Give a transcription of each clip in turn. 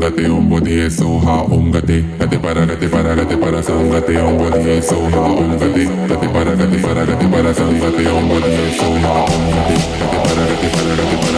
gate para sang gate on body so hot om gate gate para gate para gate para sang gate on body so hot om gate gate para gate para gate para sang gate on body so hot om gate gate para gate para gate para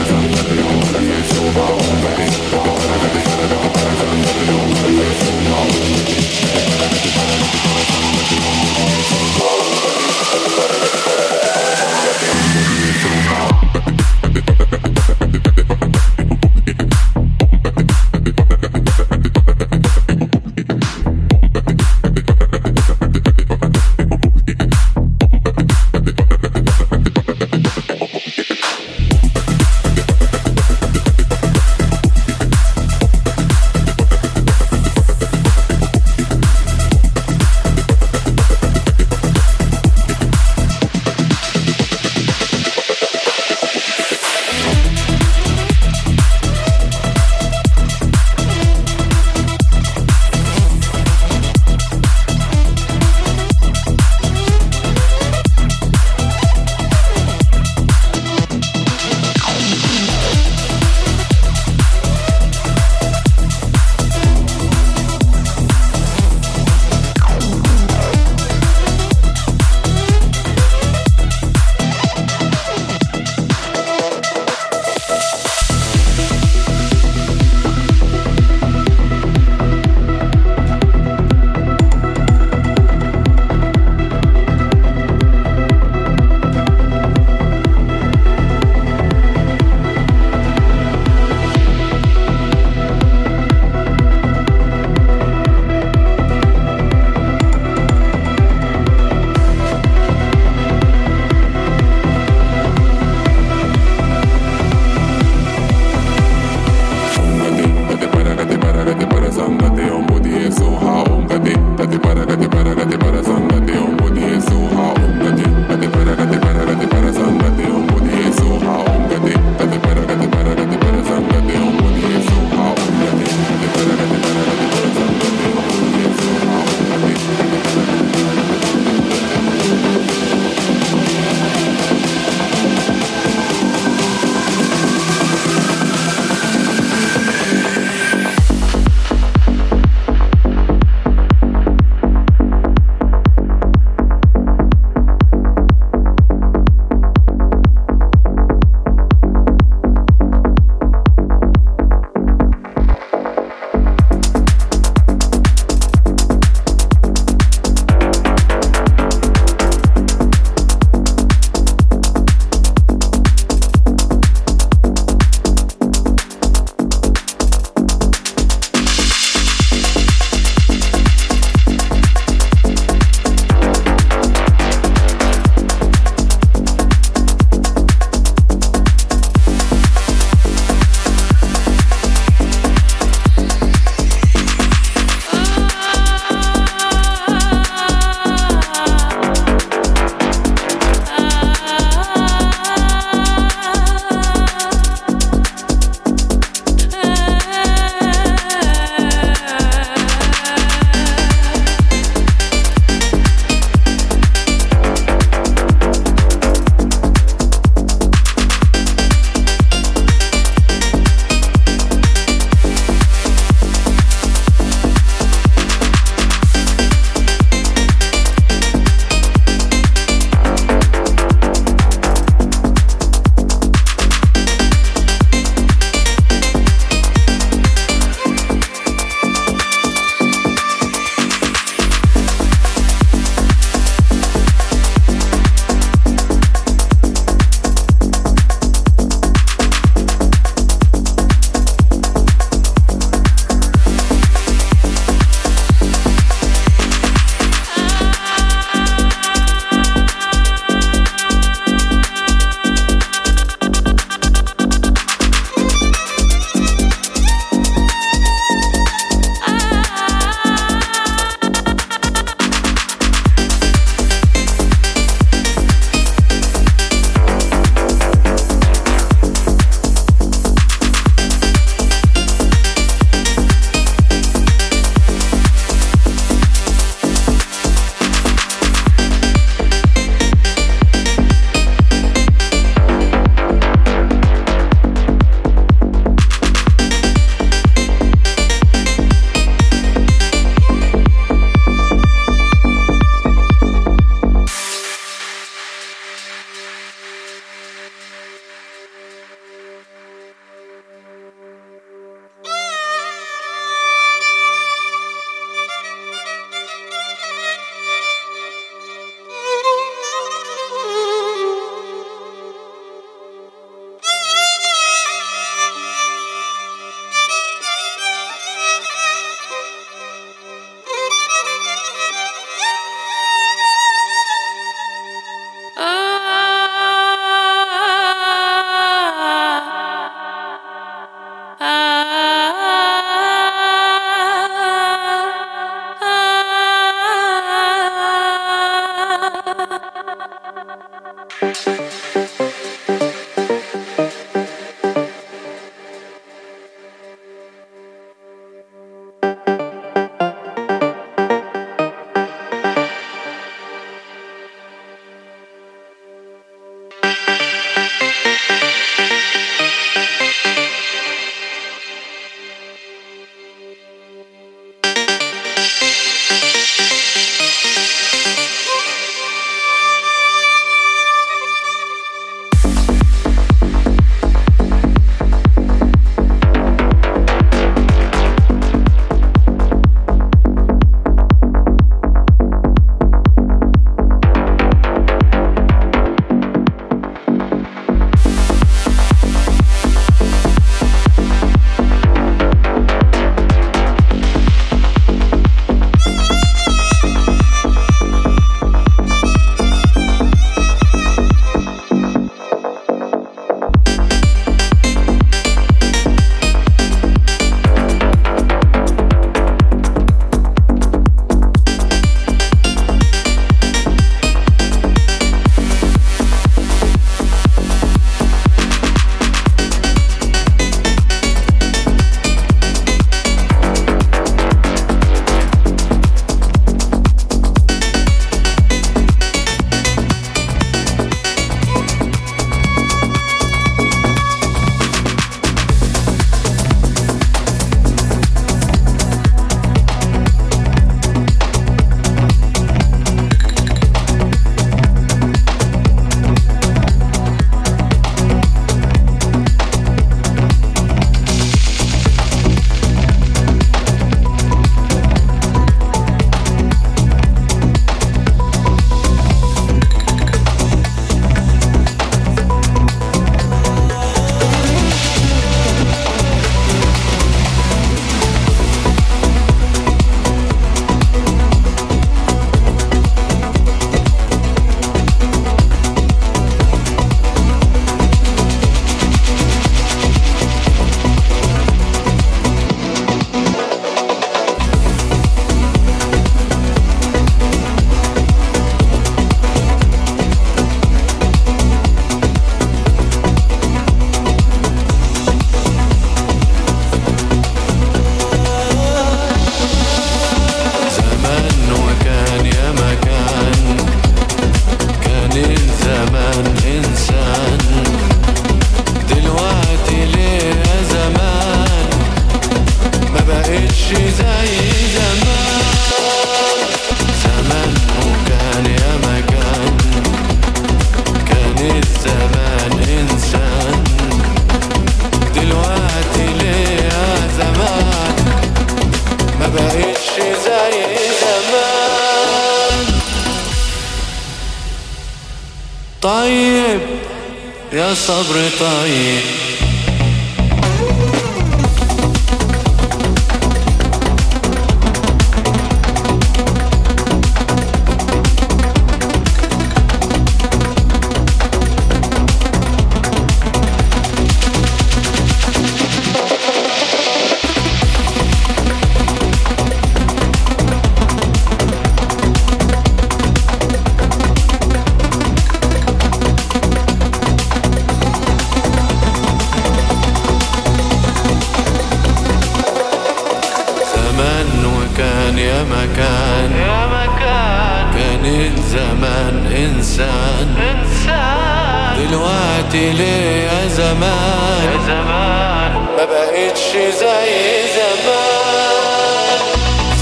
مكان يا مكان. يا مكان. كان زمان إنسان. إنسان. دلوقتي ليه يا زمان يا زمان ما بقتش زي زمان.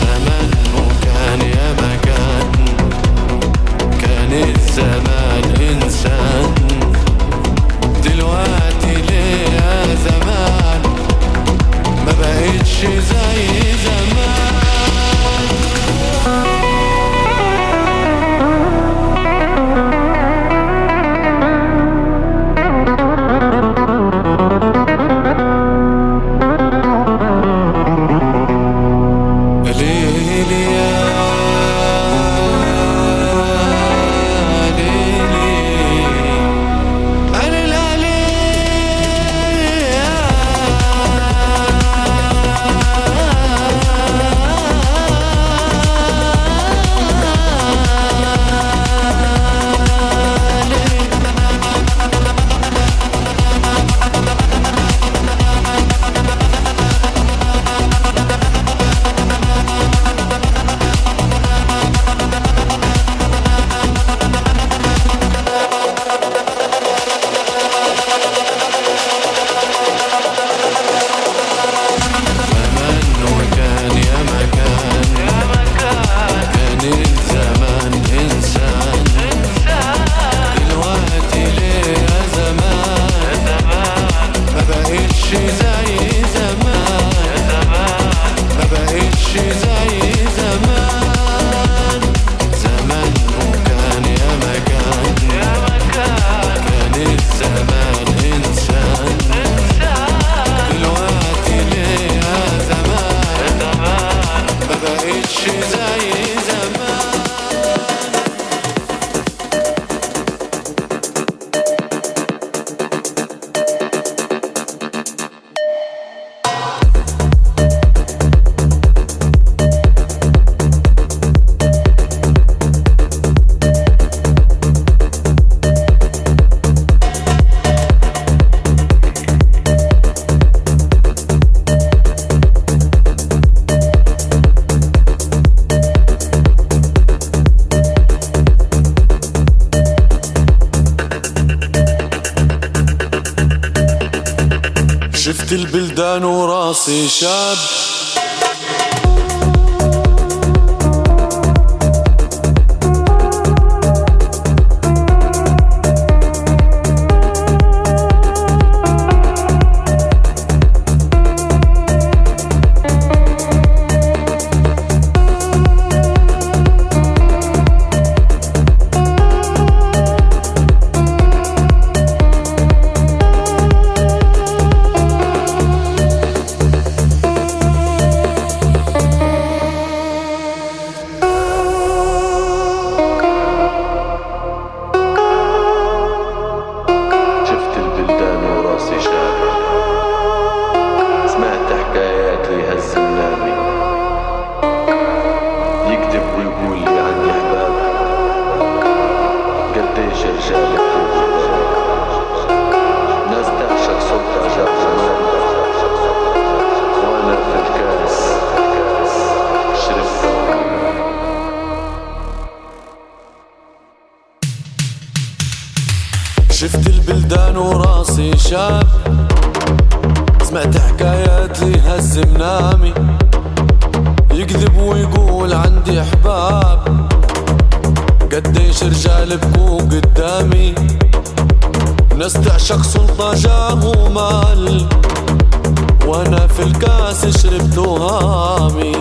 زمان مكان يا مكان. كان زمان إنسان. دلوقتي ليه يا زمان ما بقتش زي Shut الجمال وأنا في الكاس شربت وهامي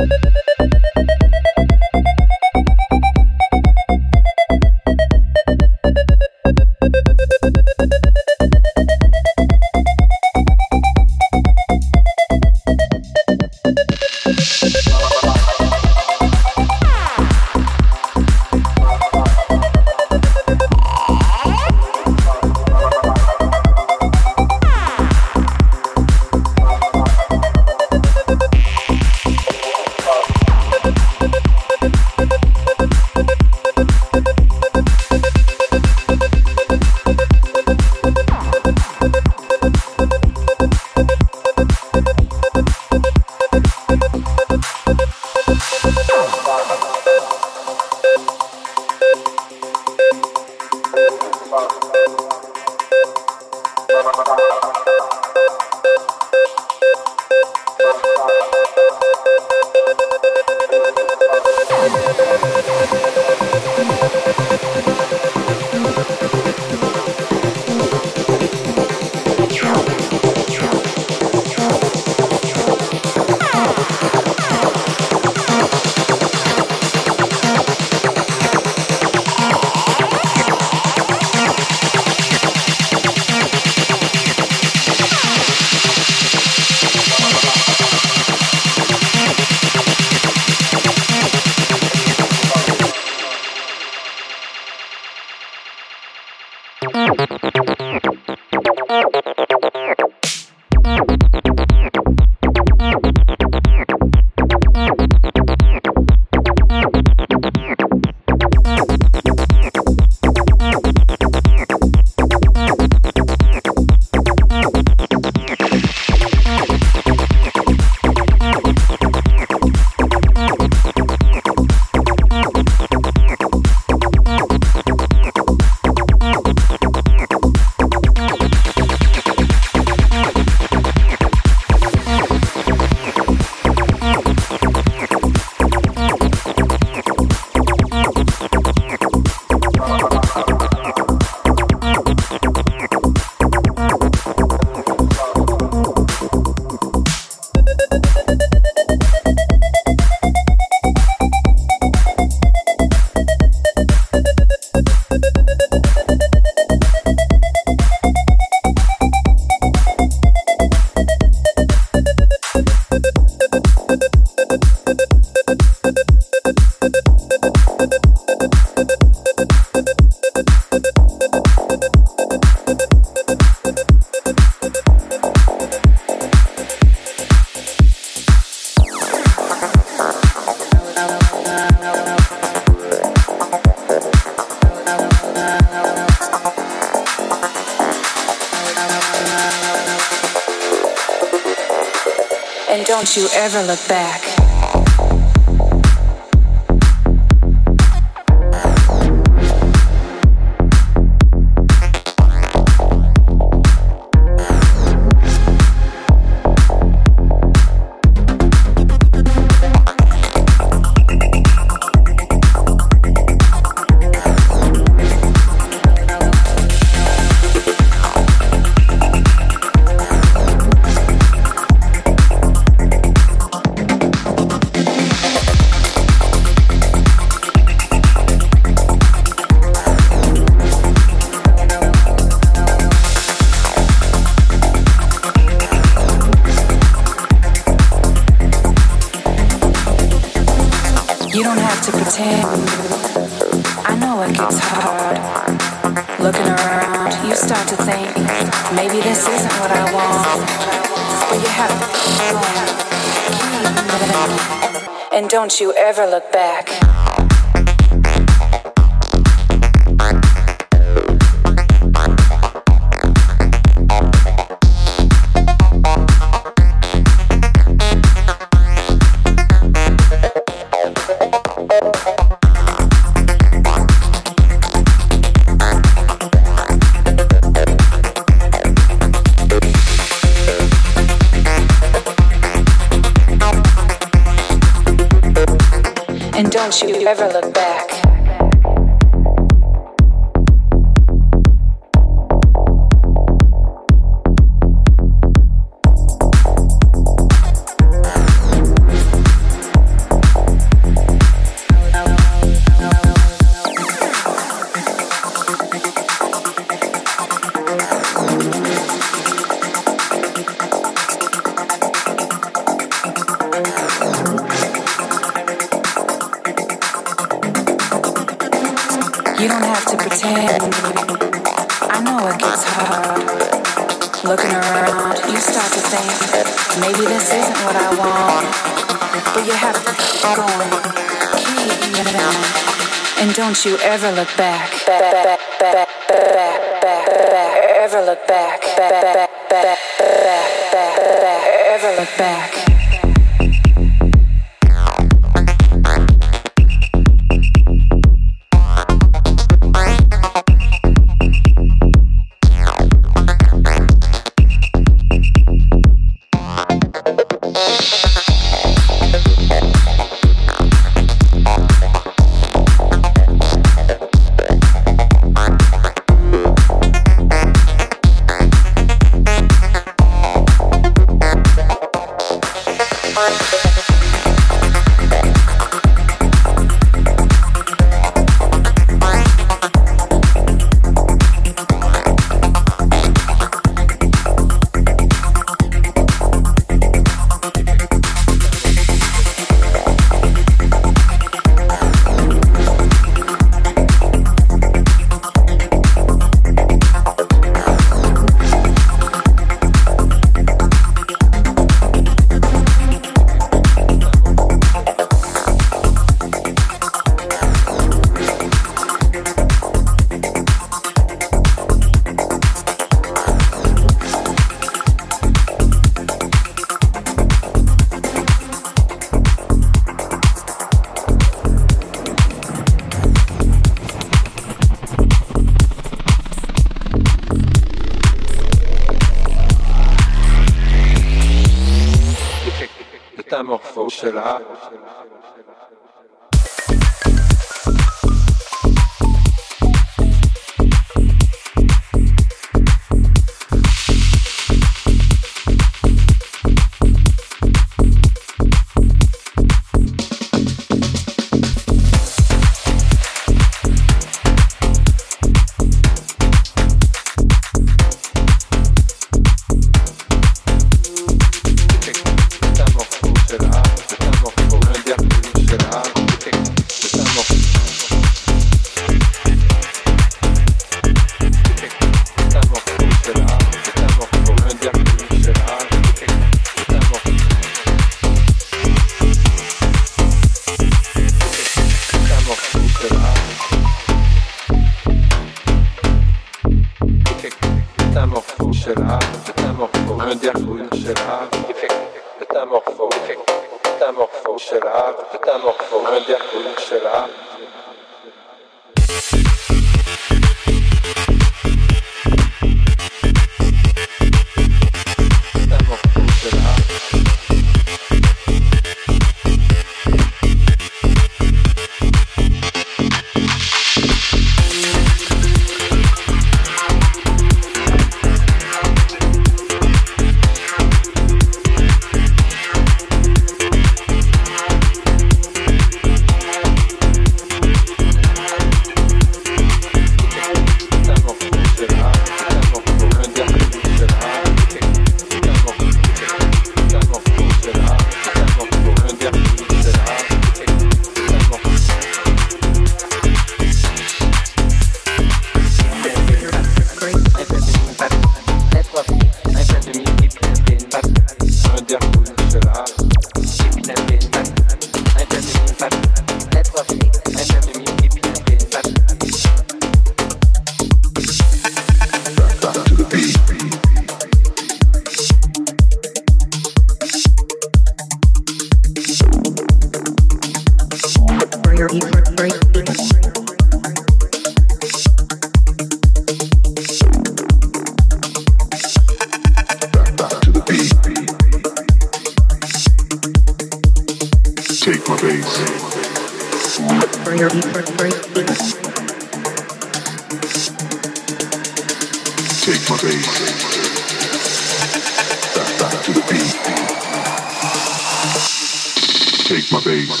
take my bass.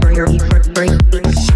Bring, bring, bring,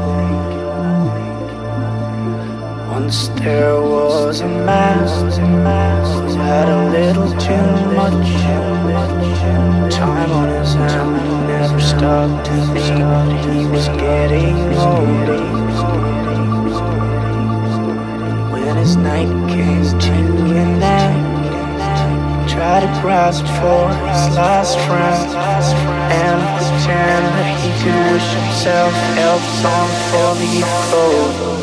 There was a man who had a little too much time on his hand. Never stopped to think that he was getting older. When his night came to an end, tried to grasp for his last friend and pretend that he could wish himself else on four-leaf clover.